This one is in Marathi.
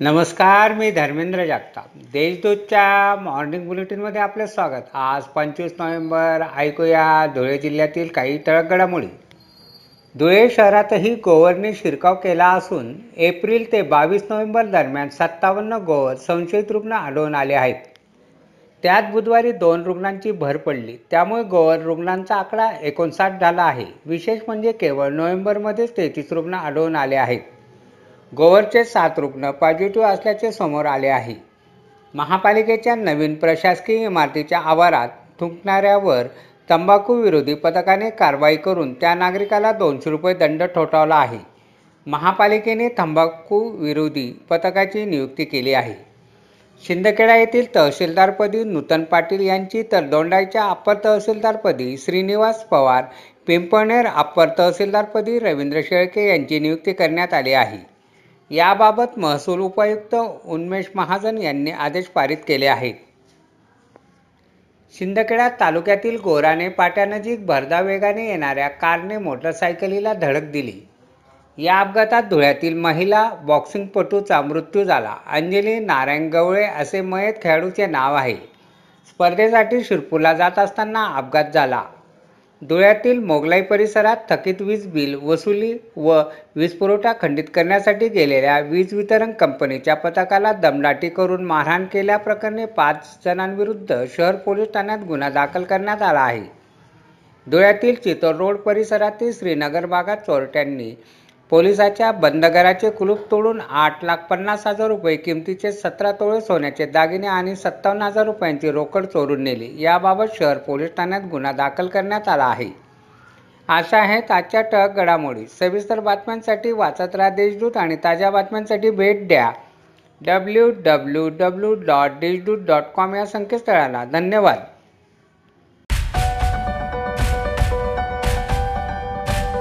नमस्कार मी धर्मेंद्र जागताप. देशदूतच्या मॉर्निंग बुलेटिनमध्ये आपलं स्वागत. आज पंचवीस नोव्हेंबर ऐकूया धुळे जिल्ह्यातील काही ठळक घडामोडी. धुळे शहरातही गोवरने शिरकाव केला असून एप्रिल ते बावीस नोव्हेंबर दरम्यान सत्तावन्न गोवर संशयित रुग्ण आढळून आले आहेत. त्यात बुधवारी दोन रुग्णांची भर पडली. त्यामुळे गोवर रुग्णांचा आकडा एकोणसाठ झाला आहे. विशेष म्हणजे केवळ नोव्हेंबरमध्येच तेहतीस रुग्ण आढळून आले आहेत. गोवरचे सात रुग्ण पॉझिटिव्ह असल्याचे समोर आले आहे. महापालिकेच्या नवीन प्रशासकीय इमारतीच्या आवारात थुंकणाऱ्यावर तंबाखू विरोधी पथकाने कारवाई करून त्या नागरिकाला दोनशे रुपये दंड ठोठावला आहे. महापालिकेने तंबाखू विरोधी पथकाची नियुक्ती केली आहे. शिंदखेडा येथील तहसीलदारपदी नूतन पाटील यांची तर दोंडाईच्या अप्पर तहसीलदारपदी श्रीनिवास पवार पिंपळनेर अप्पर तहसीलदारपदी रवींद्र शेळके यांची नियुक्ती करण्यात आली आहे. याबाबत महसूल उपायुक्त उन्मेष महाजन यांनी आदेश पारित केले आहेत. शिंदखेडा तालुक्यातील गोराने पाट्यानजीक भरधाव वेगाने येणाऱ्या कारने मोटरसायकलीला धडक दिली. या अपघातात धुळ्यातील महिला बॉक्सिंगपटूचा मृत्यू झाला. अंजली नारायण गवळे असे मयत खेळाडूचे नाव आहे. स्पर्धेसाठी शिरपूरला जात असताना अपघात झाला. धुळ्यातील मोगलाई परिसरात थकीत वीज बिल वसुली व वीजपुरवठा खंडित करण्यासाठी गेलेल्या वीज वितरण कंपनीच्या पथकाला दमदाटी करून मारहाण केल्याप्रकरणी पाच जणांविरुद्ध शहर पोलीस ठाण्यात गुन्हा दाखल करण्यात आला आहे. धुळ्यातील चितोर रोड परिसरातील श्रीनगर भागात चोरट्यांनी पोलिसाच्या बंदघराचे कुलूप तोडून आठ लाख पन्नास हजार रुपये किमतीचे सतरा तोळे सोन्याचे दागिने आणि सत्तावन्न हजार रुपयांची रोकड चोरून नेली. याबाबत शहर पोलीस ठाण्यात गुन्हा दाखल करण्यात आला आहे. अशा आहेत आजच्या टक घडामोडी. सविस्तर बातम्यांसाठी वाचत राहा देशदूत आणि ताज्या बातम्यांसाठी भेट द्या. W W W dot Deshdoot dot com या संकेतस्थळाला. धन्यवाद.